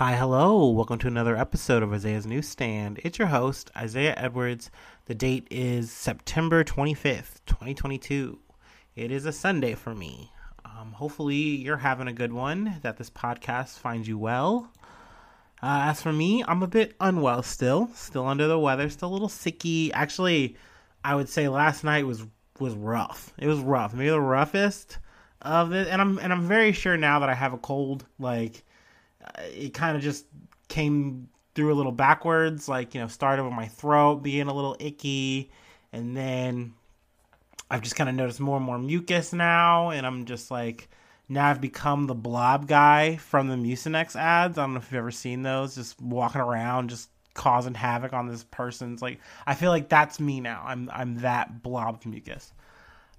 Hi, hello. Welcome to another episode of Isaiah's Newsstand. It's your host, Isaiah Edwards. The date is September 25th, 2022. It is a Sunday for me. Um, hopefully, you're having a good one, that this podcast finds you well. Uh, as for me, I'm a bit unwell still, still under the weather, still a little sicky. Actually, I would say last night was was rough. It was rough, maybe the roughest of it. And I'm and I'm very sure now that I have a cold. Like it kind of just came through a little backwards, like, you know, started with my throat being a little icky. And then I've just kind of noticed more and more mucus now. And I'm just like, now I've become the blob guy from the Mucinex ads. I don't know if you've ever seen those, just walking around, just causing havoc on this person's like I feel like that's me now. I'm I'm that blob of mucus.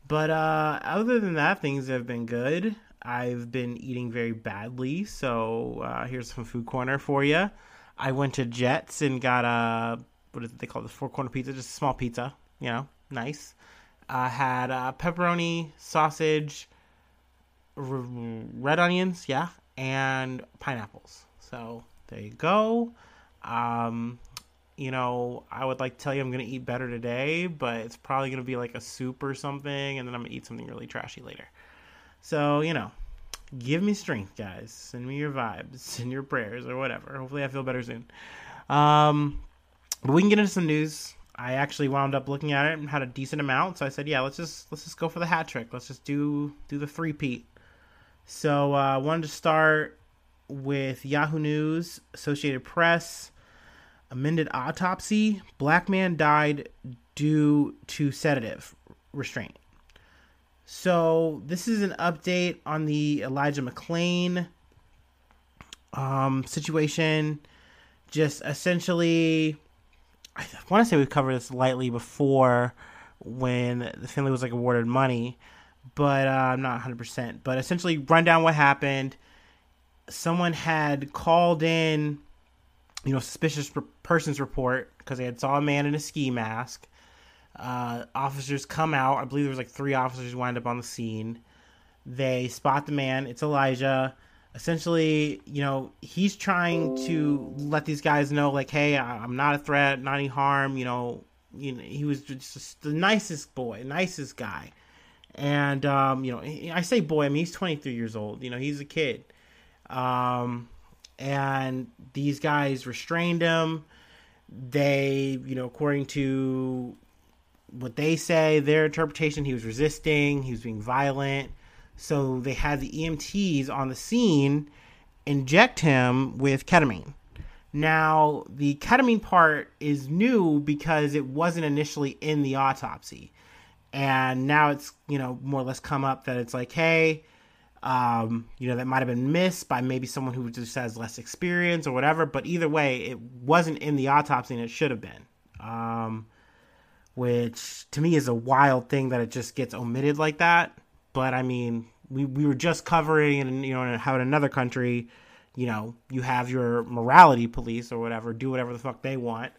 But uh other than that, things have been good. I've been eating very badly, so uh, here's some food corner for you. I went to Jets and got a what it they call this four corner pizza, just a small pizza, you know, nice. I had uh, pepperoni, sausage, r- red onions, yeah, and pineapples. So there you go. Um, you know, I would like to tell you I'm gonna eat better today, but it's probably gonna be like a soup or something, and then I'm gonna eat something really trashy later. So, you know, give me strength, guys. Send me your vibes, send your prayers, or whatever. Hopefully, I feel better soon. Um, but we can get into some news. I actually wound up looking at it and had a decent amount, so I said, "Yeah, let's just let's just go for the hat trick. Let's just do do the three peat." So, I uh, wanted to start with Yahoo News, Associated Press, amended autopsy. Black man died due to sedative restraint. So this is an update on the Elijah McClain um, situation. Just essentially, I want to say we've covered this lightly before when the family was like awarded money, but uh, I'm not 100%. But essentially, run down what happened. Someone had called in, you know, suspicious persons report because they had saw a man in a ski mask uh, officers come out. I believe there was like three officers wind up on the scene. They spot the man. It's Elijah. Essentially, you know, he's trying to let these guys know, like, hey, I'm not a threat, not any harm. You know, you know, he was just the nicest boy, nicest guy. And um, you know, I say boy, I mean he's 23 years old. You know, he's a kid. Um, and these guys restrained him. They, you know, according to what they say, their interpretation, he was resisting, he was being violent. So they had the EMTs on the scene inject him with ketamine. Now, the ketamine part is new because it wasn't initially in the autopsy. And now it's, you know, more or less come up that it's like, hey, um, you know, that might have been missed by maybe someone who just has less experience or whatever. But either way, it wasn't in the autopsy and it should have been. Um, which to me is a wild thing that it just gets omitted like that. But I mean, we, we were just covering, and you know, how in another country, you know, you have your morality police or whatever do whatever the fuck they want.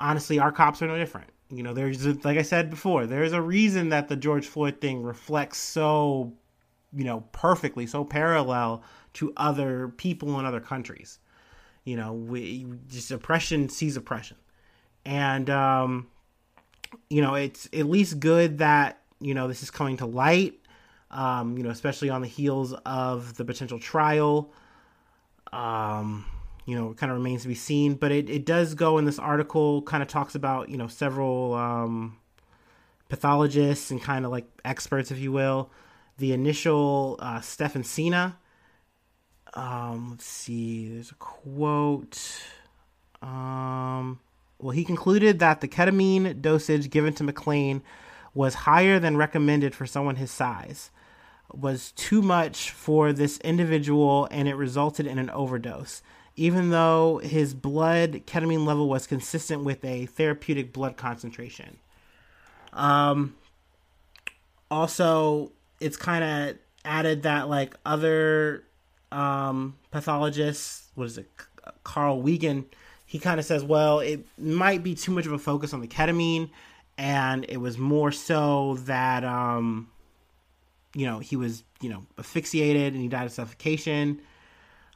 Honestly, our cops are no different. You know, there's a, like I said before, there's a reason that the George Floyd thing reflects so, you know, perfectly, so parallel to other people in other countries. You know, we just oppression sees oppression, and um, you know, it's at least good that, you know, this is coming to light, um, you know, especially on the heels of the potential trial. Um, you know, it kind of remains to be seen, but it, it does go in this article, kind of talks about, you know, several um, pathologists and kind of like experts, if you will. The initial uh, Stefan Cina. Um, let's see, there's a quote. Um, well, he concluded that the ketamine dosage given to McClain was higher than recommended for someone his size, was too much for this individual, and it resulted in an overdose. Even though his blood ketamine level was consistent with a therapeutic blood concentration. Um, also, it's kind of added that like other um, pathologists, what is it, Carl Wigren he kind of says, well, it might be too much of a focus on the ketamine, and it was more so that, um, you know, he was, you know, asphyxiated and he died of suffocation.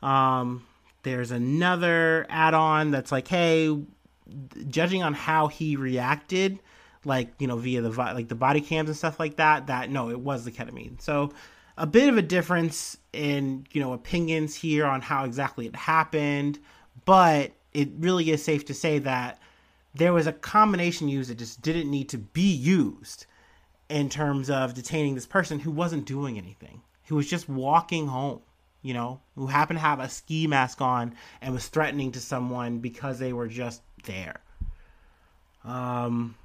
Um, there's another add-on that's like, hey, judging on how he reacted, like you know via the like the body cams and stuff like that, that no, it was the ketamine. So a bit of a difference in you know opinions here on how exactly it happened, but it really is safe to say that there was a combination used that just didn't need to be used in terms of detaining this person who wasn't doing anything, who was just walking home, you know, who happened to have a ski mask on and was threatening to someone because they were just there. Um,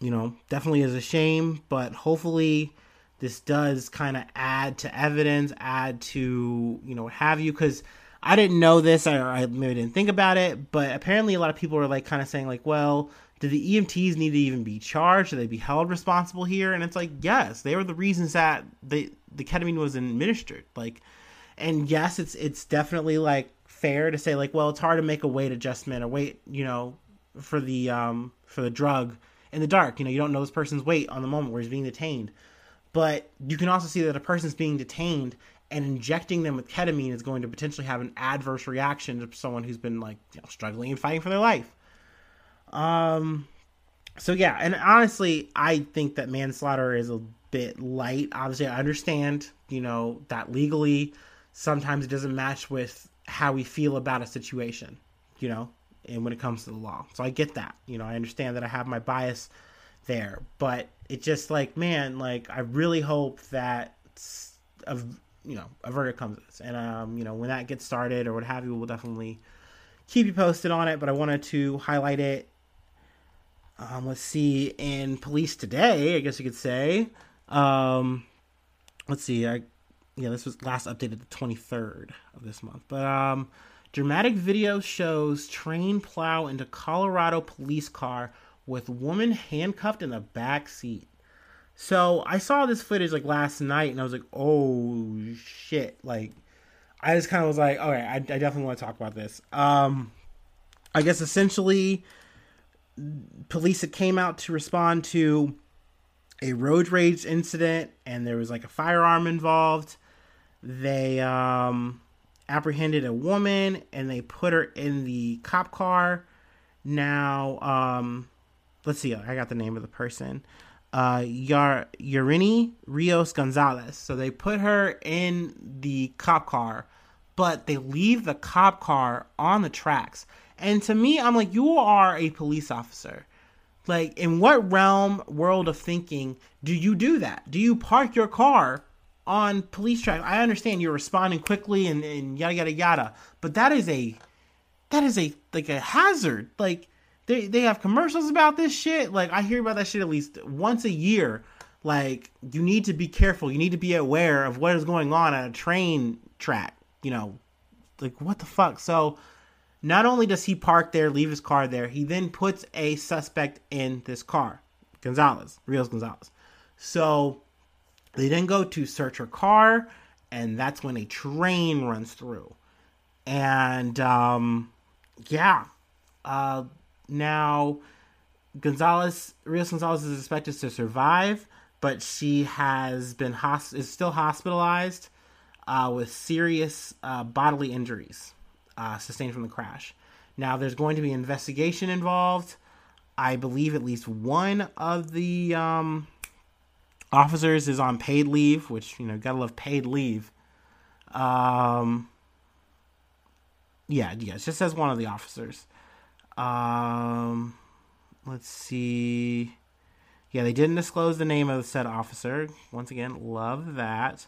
you know, definitely is a shame, but hopefully this does kind of add to evidence, add to, you know, have you, because I didn't know this, or I maybe didn't think about it, but apparently a lot of people were like kind of saying, like, well, do the EMTs need to even be charged? Should they be held responsible here? And it's like, yes, they were the reasons that the the ketamine was administered. Like, and yes, it's it's definitely like fair to say like, well, it's hard to make a weight adjustment or weight, you know, for the um for the drug in the dark. You know, you don't know this person's weight on the moment where he's being detained. But you can also see that a person's being detained and injecting them with ketamine is going to potentially have an adverse reaction to someone who's been like you know, struggling and fighting for their life. Um, so yeah, and honestly, I think that manslaughter is a bit light. Obviously, I understand, you know, that legally sometimes it doesn't match with how we feel about a situation, you know, and when it comes to the law. So I get that. You know, I understand that I have my bias there, but it just like, man, like I really hope that a you know a verdict comes and um, you know, when that gets started or what have you, we'll definitely keep you posted on it. But I wanted to highlight it um, let's see, in Police Today, I guess you could say. Um, let's see, I, yeah, this was last updated the 23rd of this month. But um, dramatic video shows train plow into Colorado police car with woman handcuffed in the back seat. So I saw this footage like last night and I was like, oh shit. Like, I just kind of was like, okay, I, I definitely want to talk about this. Um, I guess essentially police that came out to respond to a road rage incident and there was like a firearm involved. They um, apprehended a woman and they put her in the cop car. Now, um, let's see, I got the name of the person. Uh, Yar Yareni Rios Gonzalez. So they put her in the cop car, but they leave the cop car on the tracks. And to me, I'm like, you are a police officer. Like, in what realm, world of thinking do you do that? Do you park your car on police track? I understand you're responding quickly and, and yada yada yada, but that is a that is a like a hazard. Like they they have commercials about this shit. Like I hear about that shit at least once a year. Like you need to be careful. You need to be aware of what is going on at a train track. You know, like what the fuck. So not only does he park there, leave his car there, he then puts a suspect in this car, Gonzalez, Rios Gonzalez. So they then go to search her car, and that's when a train runs through. And um, yeah, uh, now Gonzalez, Rios Gonzalez is expected to survive, but she has been hos- is still hospitalized uh, with serious uh, bodily injuries uh, sustained from the crash. Now, there's going to be an investigation involved. I believe at least one of the um, officers is on paid leave, which, you know, gotta love paid leave. Um, yeah, yeah, it just says one of the officers. Um, let's see. Yeah, they didn't disclose the name of the said officer. Once again, love that.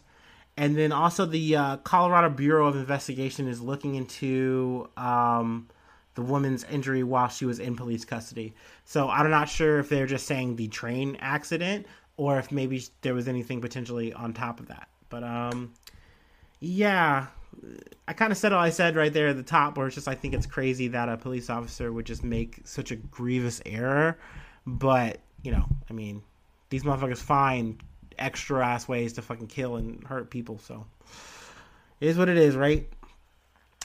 And then also the uh, Colorado Bureau of Investigation is looking into um, the woman's injury while she was in police custody. So I'm not sure if they're just saying the train accident or if maybe there was anything potentially on top of that. But um, yeah, I kind of said all I said right there at the top, where it's just I think it's crazy that a police officer would just make such a grievous error. But you know, I mean, these motherfuckers find extra ass ways to fucking kill and hurt people. So it is what it is, right?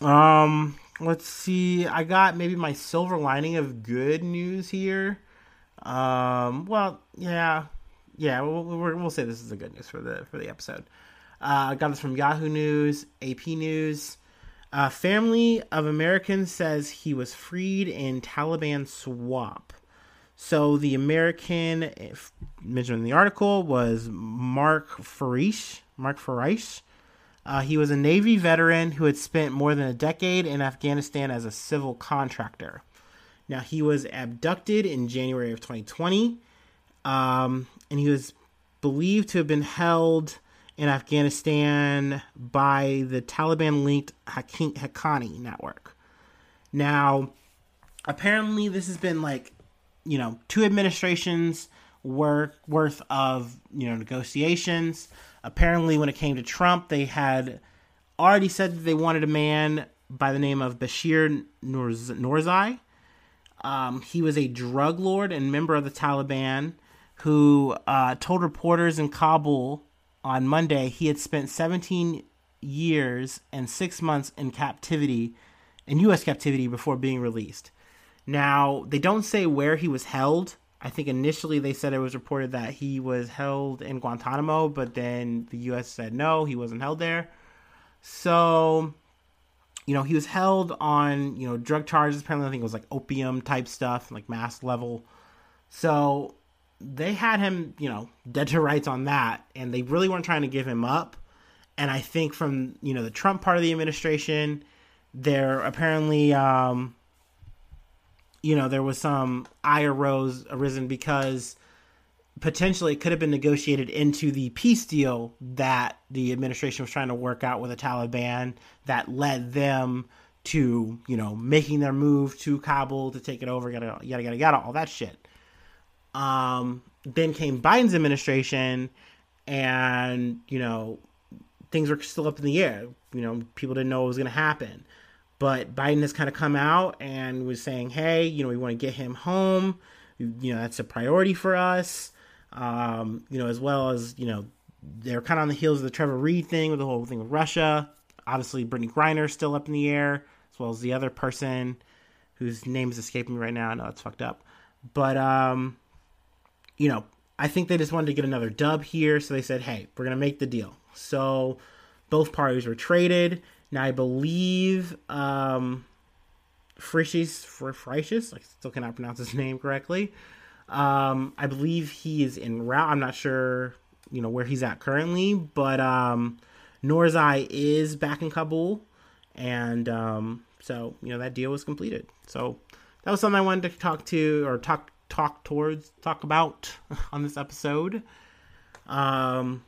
Um, let's see. I got maybe my silver lining of good news here. Um, well, yeah, yeah. We'll, we'll, say this is the good news for the for the episode. Uh, got this from Yahoo News, AP News. A family of Americans says he was freed in Taliban swap. So the American mentioned in the article was Mark Farish. Mark Farish. Uh, he was a Navy veteran who had spent more than a decade in Afghanistan as a civil contractor. Now he was abducted in January of 2020, um, and he was believed to have been held in Afghanistan by the Taliban linked Haqqani network. Now, apparently, this has been like, you know, two administrations work worth of you know negotiations. Apparently, when it came to Trump, they had already said that they wanted a man by the name of Bashir Noorzai. Um, he was a drug lord and member of the Taliban who uh, told reporters in Kabul on Monday he had spent 17 years and six months in captivity, in U.S. captivity, before being released. Now, they don't say where he was held. I think initially they said it was reported that he was held in Guantanamo, but then the U.S. said no, he wasn't held there. So, you know, he was held on, you know, drug charges. Apparently, I think it was like opium type stuff, like mass level. So, they had him, you know, dead to rights on that, and they really weren't trying to give him up. And I think from you know the Trump part of the administration, there apparently, um, you know, there was some ire rose arisen because potentially it could have been negotiated into the peace deal that the administration was trying to work out with the Taliban that led them to you know making their move to Kabul to take it over, yada yada yada yada, all that shit. Um, then came Biden's administration, and you know things were still up in the air. You know, people didn't know what was going to happen. But Biden has kind of come out and was saying, "Hey, you know, we want to get him home. You know, that's a priority for us. Um, you know, as well as you know, they're kind of on the heels of the Trevor Reed thing with the whole thing with Russia. Obviously, Brittney Griner still up in the air, as well as the other person whose name is escaping me right now. I know it's fucked up, but um, you know, I think they just wanted to get another dub here, so they said, "Hey, we're gonna make the deal." So both parties were traded. Now I believe um, Frischis for Frischis, I still cannot pronounce his name correctly. Um, I believe he is in route. I'm not sure, you know, where he's at currently, but um, Noorzai is back in Kabul, and um, so you know that deal was completed. So that was something I wanted to talk to or talk talk towards talk about on this episode. Um,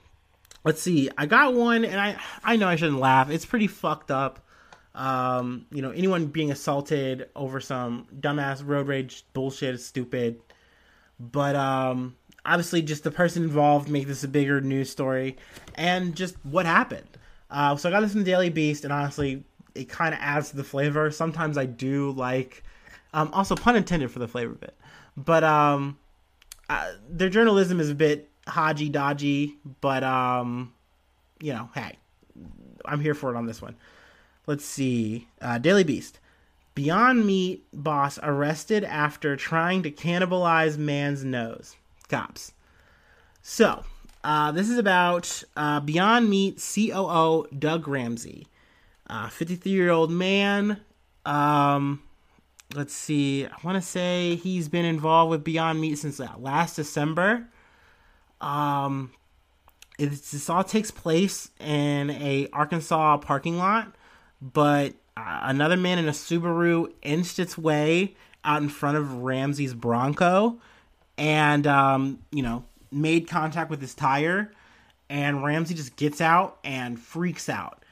let's see. I got one, and I I know I shouldn't laugh. It's pretty fucked up. Um, you know, anyone being assaulted over some dumbass road rage bullshit is stupid. But um, obviously, just the person involved make this a bigger news story, and just what happened. Uh, so I got this from Daily Beast, and honestly, it kind of adds to the flavor. Sometimes I do like, um, also pun intended for the flavor bit. But um, uh, their journalism is a bit hodgy dodgy, but um, you know, hey, I'm here for it on this one. Let's see, uh, Daily Beast. Beyond Meat boss arrested after trying to cannibalize man's nose. Cops. So, uh, this is about uh, Beyond Meat COO Doug Ramsey, 53 year old man. Um, let's see, I want to say he's been involved with Beyond Meat since uh, last December. Um, this all takes place in a Arkansas parking lot, but uh, another man in a Subaru inched its way out in front of Ramsey's Bronco, and um, you know made contact with his tire, and Ramsey just gets out and freaks out.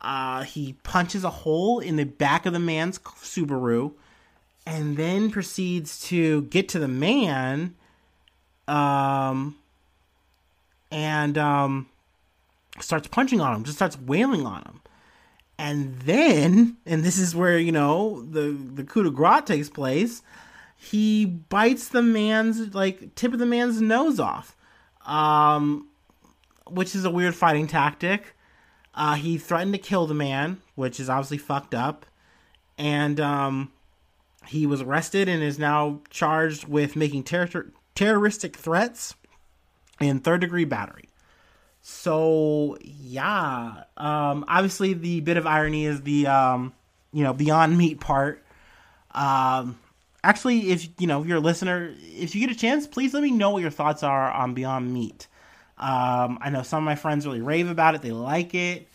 Uh, he punches a hole in the back of the man's Subaru and then proceeds to get to the man um and um starts punching on him just starts wailing on him. And then and this is where you know the the coup de grace takes place he bites the man's like tip of the man's nose off. Um which is a weird fighting tactic. Uh he threatened to kill the man which is obviously fucked up. And um he was arrested and is now charged with making ter- terroristic threats and third degree battery. So yeah, um, obviously the bit of irony is the um, you know Beyond Meat part. Um, actually, if you know if you're a listener, if you get a chance, please let me know what your thoughts are on Beyond Meat. Um, I know some of my friends really rave about it; they like it.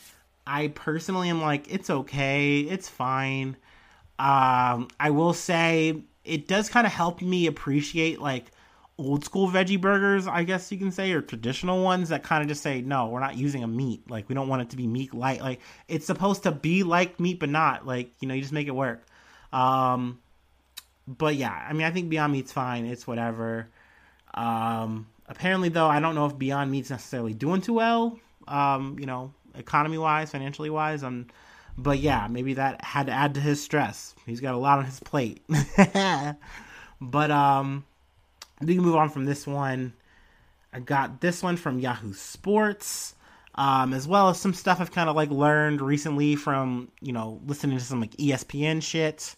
I personally am like, it's okay, it's fine. Um, I will say it does kind of help me appreciate like old school veggie burgers, I guess you can say, or traditional ones that kind of just say, no, we're not using a meat. Like, we don't want it to be meat light. Like, it's supposed to be like meat, but not. Like, you know, you just make it work. Um, but yeah, I mean, I think Beyond Meat's fine. It's whatever. Um, apparently, though, I don't know if Beyond Meat's necessarily doing too well. Um, you know, economy wise, financially wise. Um, but yeah, maybe that had to add to his stress. He's got a lot on his plate. but um, we can move on from this one. I got this one from Yahoo Sports, um, as well as some stuff I've kind of like learned recently from you know listening to some like ESPN shit.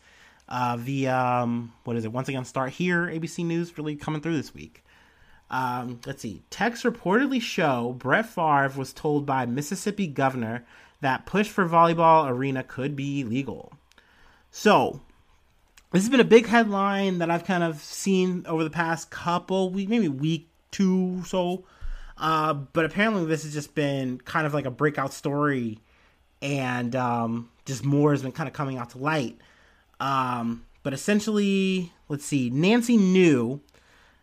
Uh, the um, what is it? Once again, start here. ABC News really coming through this week. Um, let's see. Texts reportedly show Brett Favre was told by Mississippi governor that push for volleyball arena could be legal. So this has been a big headline that I've kind of seen over the past couple week, maybe week two so. Uh, but apparently, this has just been kind of like a breakout story, and um, just more has been kind of coming out to light. Um, but essentially, let's see, Nancy New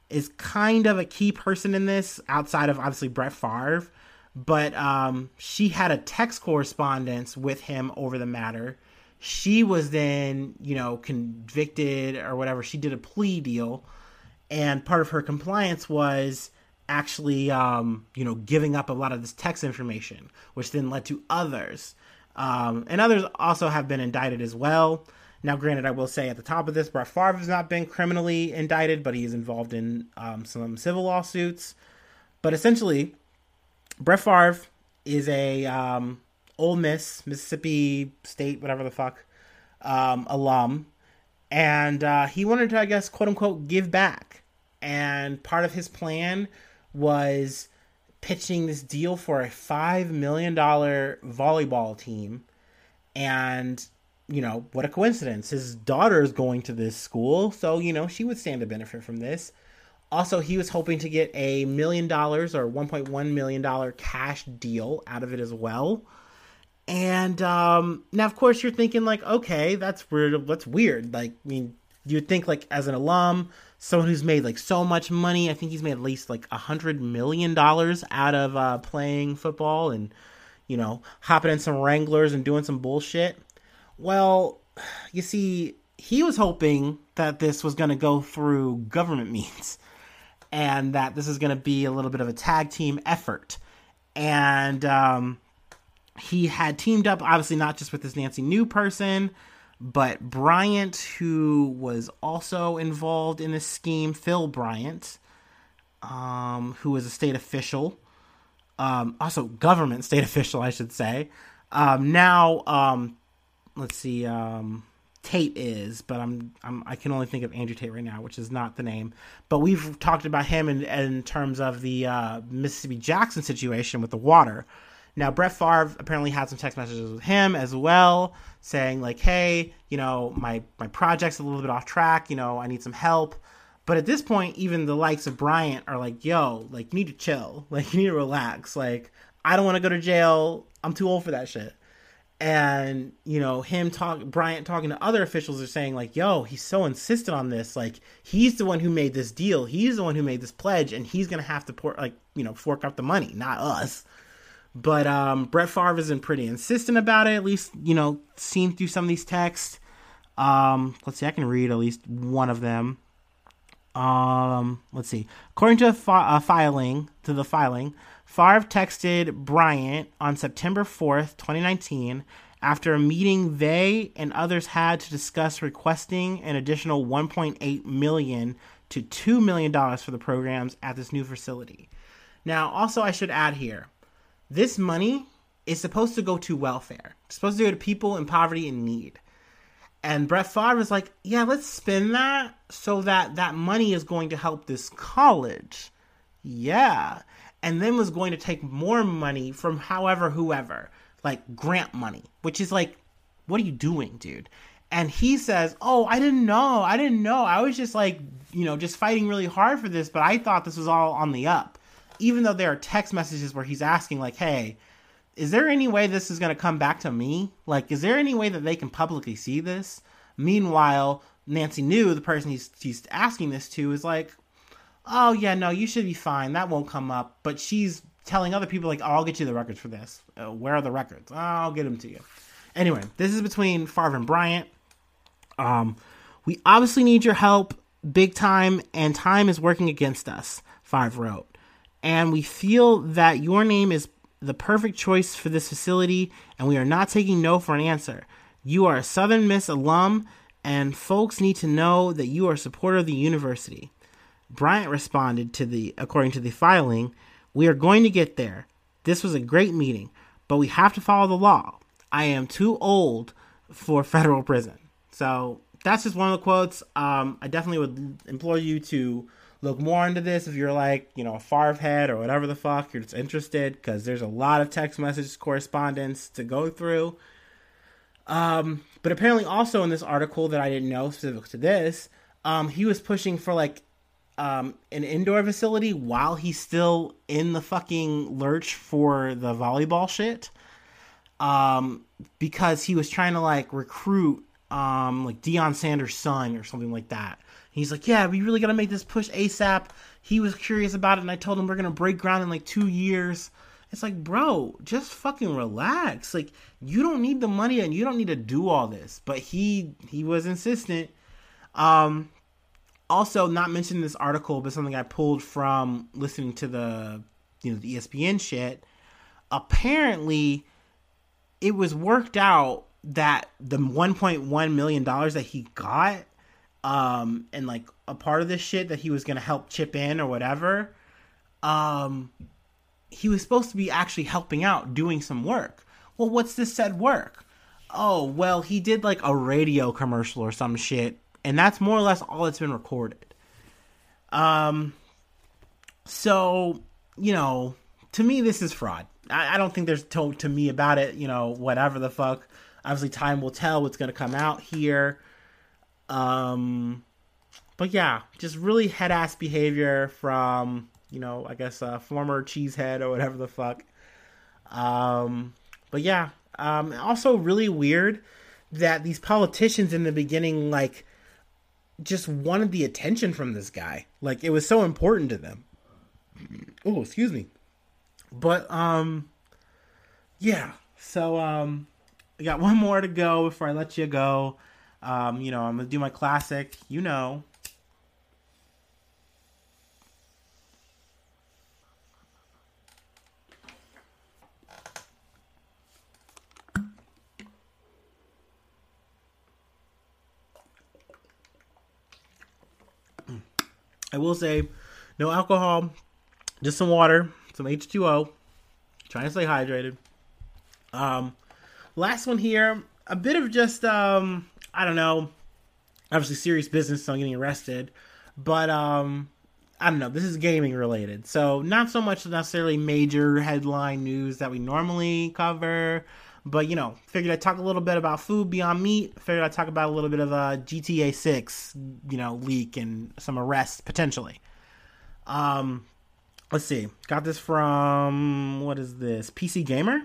is kind of a key person in this, outside of obviously Brett Favre. But um, she had a text correspondence with him over the matter she was then, you know, convicted or whatever. She did a plea deal, and part of her compliance was actually, um, you know, giving up a lot of this text information, which then led to others. Um, and others also have been indicted as well. Now, granted, I will say at the top of this, Brett Favre has not been criminally indicted, but he is involved in um, some civil lawsuits. But essentially, Brett Favre is a um, Ole Miss, Mississippi State, whatever the fuck, um, alum, and uh, he wanted to, I guess, quote unquote, give back. And part of his plan was pitching this deal for a five million dollar volleyball team, and you know what a coincidence. His daughter is going to this school, so you know she would stand to benefit from this. Also, he was hoping to get a million dollars or 1.1 million dollar cash deal out of it as well. And um, now, of course, you're thinking like, okay, that's weird. That's weird. Like, I mean, you'd think like as an alum, someone who's made like so much money. I think he's made at least like a hundred million dollars out of uh, playing football and you know hopping in some Wranglers and doing some bullshit. Well, you see, he was hoping that this was going to go through government means and that this is going to be a little bit of a tag team effort. And um, he had teamed up, obviously not just with this Nancy New person, but Bryant, who was also involved in this scheme, Phil Bryant, um, who was a state official, um, also government state official, I should say. Um, now, um, let's see, um, Tate is, but I'm, I'm I can only think of Andrew Tate right now, which is not the name. But we've talked about him in, in terms of the uh, Mississippi Jackson situation with the water. Now, Brett Favre apparently had some text messages with him as well, saying like, "Hey, you know, my my project's a little bit off track. You know, I need some help." But at this point, even the likes of Bryant are like, "Yo, like, you need to chill. Like, you need to relax. Like, I don't want to go to jail. I'm too old for that shit." And you know, him talk Bryant talking to other officials are saying like, "Yo, he's so insistent on this. Like, he's the one who made this deal. He's the one who made this pledge, and he's gonna have to pour like, you know, fork out the money, not us." But um, Brett Favre has been pretty insistent about it, at least, you know, seen through some of these texts. Um, let's see, I can read at least one of them. Um, let's see. According to fi- a filing, to the filing, Favre texted Bryant on September 4th, 2019, after a meeting they and others had to discuss requesting an additional 1.8 million to 2 million dollars for the programs at this new facility. Now, also I should add here, this money is supposed to go to welfare. It's supposed to go to people in poverty and need. And Brett Favre is like, yeah, let's spend that so that that money is going to help this college. Yeah. And then was going to take more money from however whoever, like grant money, which is like, what are you doing, dude? And he says, "Oh, I didn't know. I didn't know. I was just like, you know, just fighting really hard for this, but I thought this was all on the up." Even though there are text messages where he's asking like, "Hey, is there any way this is going to come back to me? Like, is there any way that they can publicly see this?" Meanwhile, Nancy New the person he's he's asking this to, is like, "Oh yeah, no, you should be fine. That won't come up." But she's telling other people like, oh, "I'll get you the records for this. Uh, where are the records? Oh, I'll get them to you." Anyway, this is between Favre and Bryant. Um, we obviously need your help big time, and time is working against us, Favre wrote. And we feel that your name is the perfect choice for this facility, and we are not taking no for an answer. You are a Southern Miss alum, and folks need to know that you are a supporter of the university. Bryant responded to the according to the filing, we are going to get there. This was a great meeting, but we have to follow the law. I am too old for federal prison. So that's just one of the quotes. Um, I definitely would implore you to look more into this if you're like, you know, a Favre head or whatever the fuck you're just interested, because there's a lot of text message correspondence to go through. Um, but apparently, also in this article that I didn't know specific to this, um, he was pushing for like um, an indoor facility while he's still in the fucking lurch for the volleyball shit. Um, because he was trying to like recruit um, like Deion Sanders' son or something like that. He's like, yeah, we really got to make this push ASAP. He was curious about it, and I told him we're gonna break ground in like two years. It's like, bro, just fucking relax. Like, you don't need the money, and you don't need to do all this. But he he was insistent. Um, also, not mentioned in this article, but something I pulled from listening to the you know the ESPN shit. Apparently, it was worked out that the 1.1 million dollars that he got um and like a part of this shit that he was to help chip in or whatever um he was supposed to be actually helping out doing some work well what's this said work oh well he did like a radio commercial or some shit and that's more or less all that's been recorded um so you know to me this is fraud i, I don't think there's to, to me about it you know whatever the fuck Obviously, time will tell what's going to come out here. Um, but yeah, just really head ass behavior from you know, I guess a former cheesehead or whatever the fuck. Um, but yeah, um, also really weird that these politicians in the beginning like just wanted the attention from this guy. Like it was so important to them. Oh, excuse me. But um yeah. So um I got one more to go before I let you go. Um, you know, I'm gonna do my classic. You know. I will say, no alcohol, just some water, some H2O. Trying to stay hydrated. Um, Last one here, a bit of just um, I don't know, obviously serious business, so I'm getting arrested, but um, I don't know. This is gaming related, so not so much necessarily major headline news that we normally cover. But you know, figured I'd talk a little bit about food beyond meat. Figured I'd talk about a little bit of a GTA Six, you know, leak and some arrests potentially. Um, let's see. Got this from what is this? PC Gamer.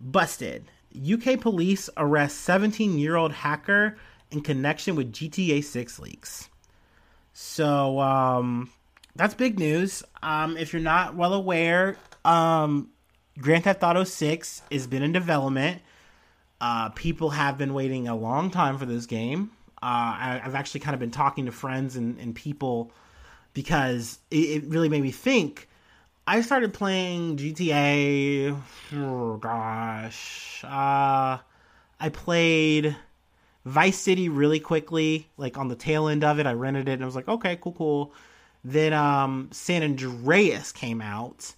Busted. UK police arrest 17 year old hacker in connection with GTA 6 leaks. So, um, that's big news. Um, if you're not well aware, um, Grand Theft Auto 6 has been in development. Uh, people have been waiting a long time for this game. Uh, I, have actually kind of been talking to friends and, and people because it, it really made me think I started playing GTA. Oh gosh, uh, I played Vice City really quickly, like on the tail end of it. I rented it and I was like, okay, cool, cool. Then um, San Andreas came out,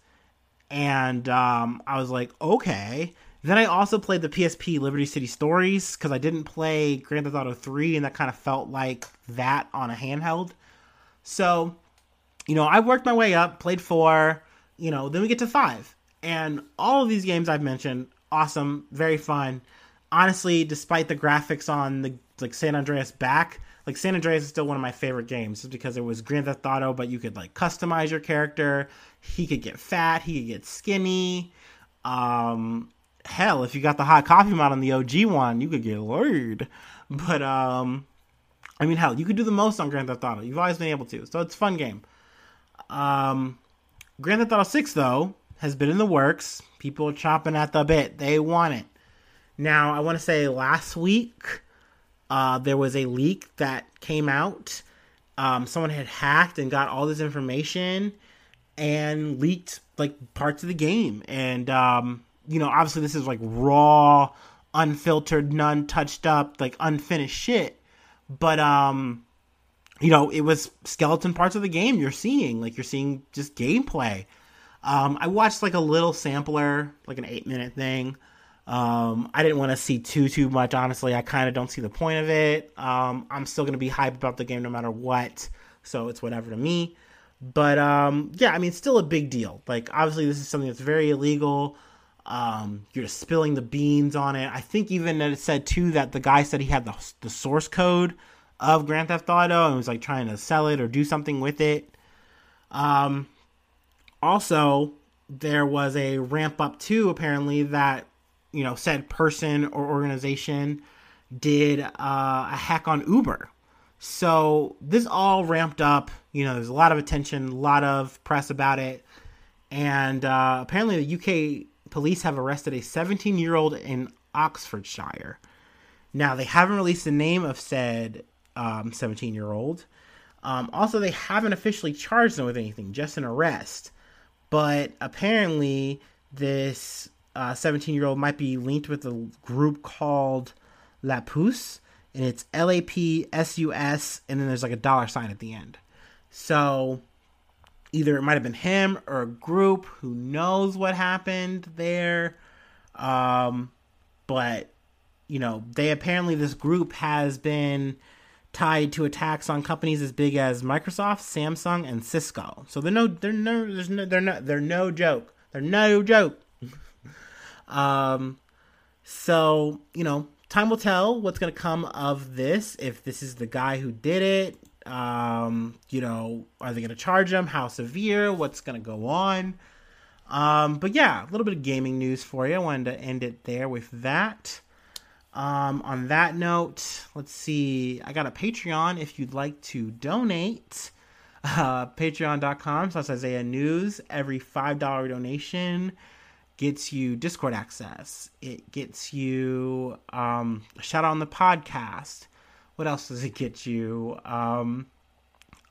and um, I was like, okay. Then I also played the PSP Liberty City Stories because I didn't play Grand Theft Auto 3, and that kind of felt like that on a handheld. So, you know, I worked my way up, played four you know, then we get to five. And all of these games I've mentioned, awesome, very fun. Honestly, despite the graphics on the like San Andreas back, like San Andreas is still one of my favorite games just because it was Grand Theft Auto, but you could like customize your character. He could get fat, he could get skinny. Um, hell, if you got the hot coffee mod on the OG one, you could get lured. But um, I mean, hell, you could do the most on Grand Theft Auto. You've always been able to, so it's a fun game. Um, Grand Theft Auto Six though has been in the works. People are chopping at the bit. They want it. Now, I want to say last week uh, there was a leak that came out. Um, someone had hacked and got all this information and leaked like parts of the game. And um, you know, obviously this is like raw, unfiltered, none touched up, like unfinished shit. But um, you know, it was skeleton parts of the game you're seeing. Like you're seeing just gameplay. Um, I watched like a little sampler, like an eight minute thing. Um, I didn't want to see too too much. Honestly, I kind of don't see the point of it. Um, I'm still gonna be hyped about the game no matter what, so it's whatever to me. But um, yeah, I mean, still a big deal. Like, obviously, this is something that's very illegal. Um, you're just spilling the beans on it. I think even that it said too that the guy said he had the the source code of Grand Theft Auto and was like trying to sell it or do something with it. Um, also, there was a ramp up too, apparently that you know said person or organization did uh, a hack on Uber. So this all ramped up. You know, there's a lot of attention, a lot of press about it, and uh, apparently the UK police have arrested a 17 year old in Oxfordshire. Now they haven't released the name of said 17 um, year old. Um, also, they haven't officially charged them with anything, just an arrest. But apparently, this 17 uh, year old might be linked with a group called Lapsus, and it's L A P S U S, and then there's like a dollar sign at the end. So either it might have been him or a group who knows what happened there. Um, but you know, they apparently this group has been tied to attacks on companies as big as Microsoft, Samsung, and Cisco. So they're no, they're no, there's no, they're no, they're no joke. They're no joke. um, so you know, time will tell what's gonna come of this. If this is the guy who did it, um, you know, are they gonna charge him? How severe? What's gonna go on? Um, but yeah, a little bit of gaming news for you. I wanted to end it there with that. Um, on that note, let's see. I got a Patreon if you'd like to donate. Uh, Patreon.com slash Isaiah News. Every $5 donation gets you Discord access. It gets you um, a shout out on the podcast. What else does it get you? Um,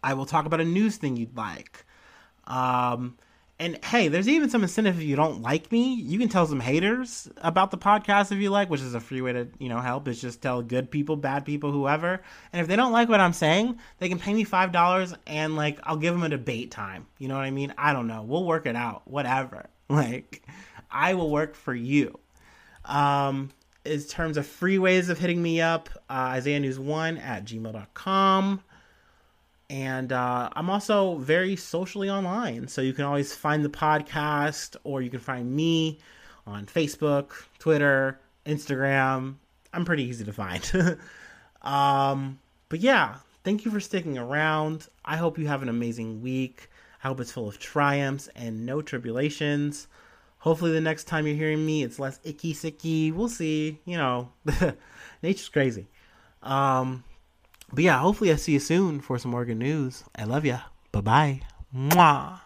I will talk about a news thing you'd like. Um, and hey, there's even some incentive if you don't like me. You can tell some haters about the podcast if you like, which is a free way to, you know, help. Is just tell good people, bad people, whoever. And if they don't like what I'm saying, they can pay me five dollars and like I'll give them a debate time. You know what I mean? I don't know. We'll work it out. Whatever. Like I will work for you. Um, in terms of free ways of hitting me up, uh, Isaiah News One at gmail.com. And uh, I'm also very socially online. So you can always find the podcast or you can find me on Facebook, Twitter, Instagram. I'm pretty easy to find. um, but yeah, thank you for sticking around. I hope you have an amazing week. I hope it's full of triumphs and no tribulations. Hopefully, the next time you're hearing me, it's less icky sicky. We'll see. You know, nature's crazy. Um, but yeah, hopefully I see you soon for some more good news. I love ya. Bye bye. Mwah.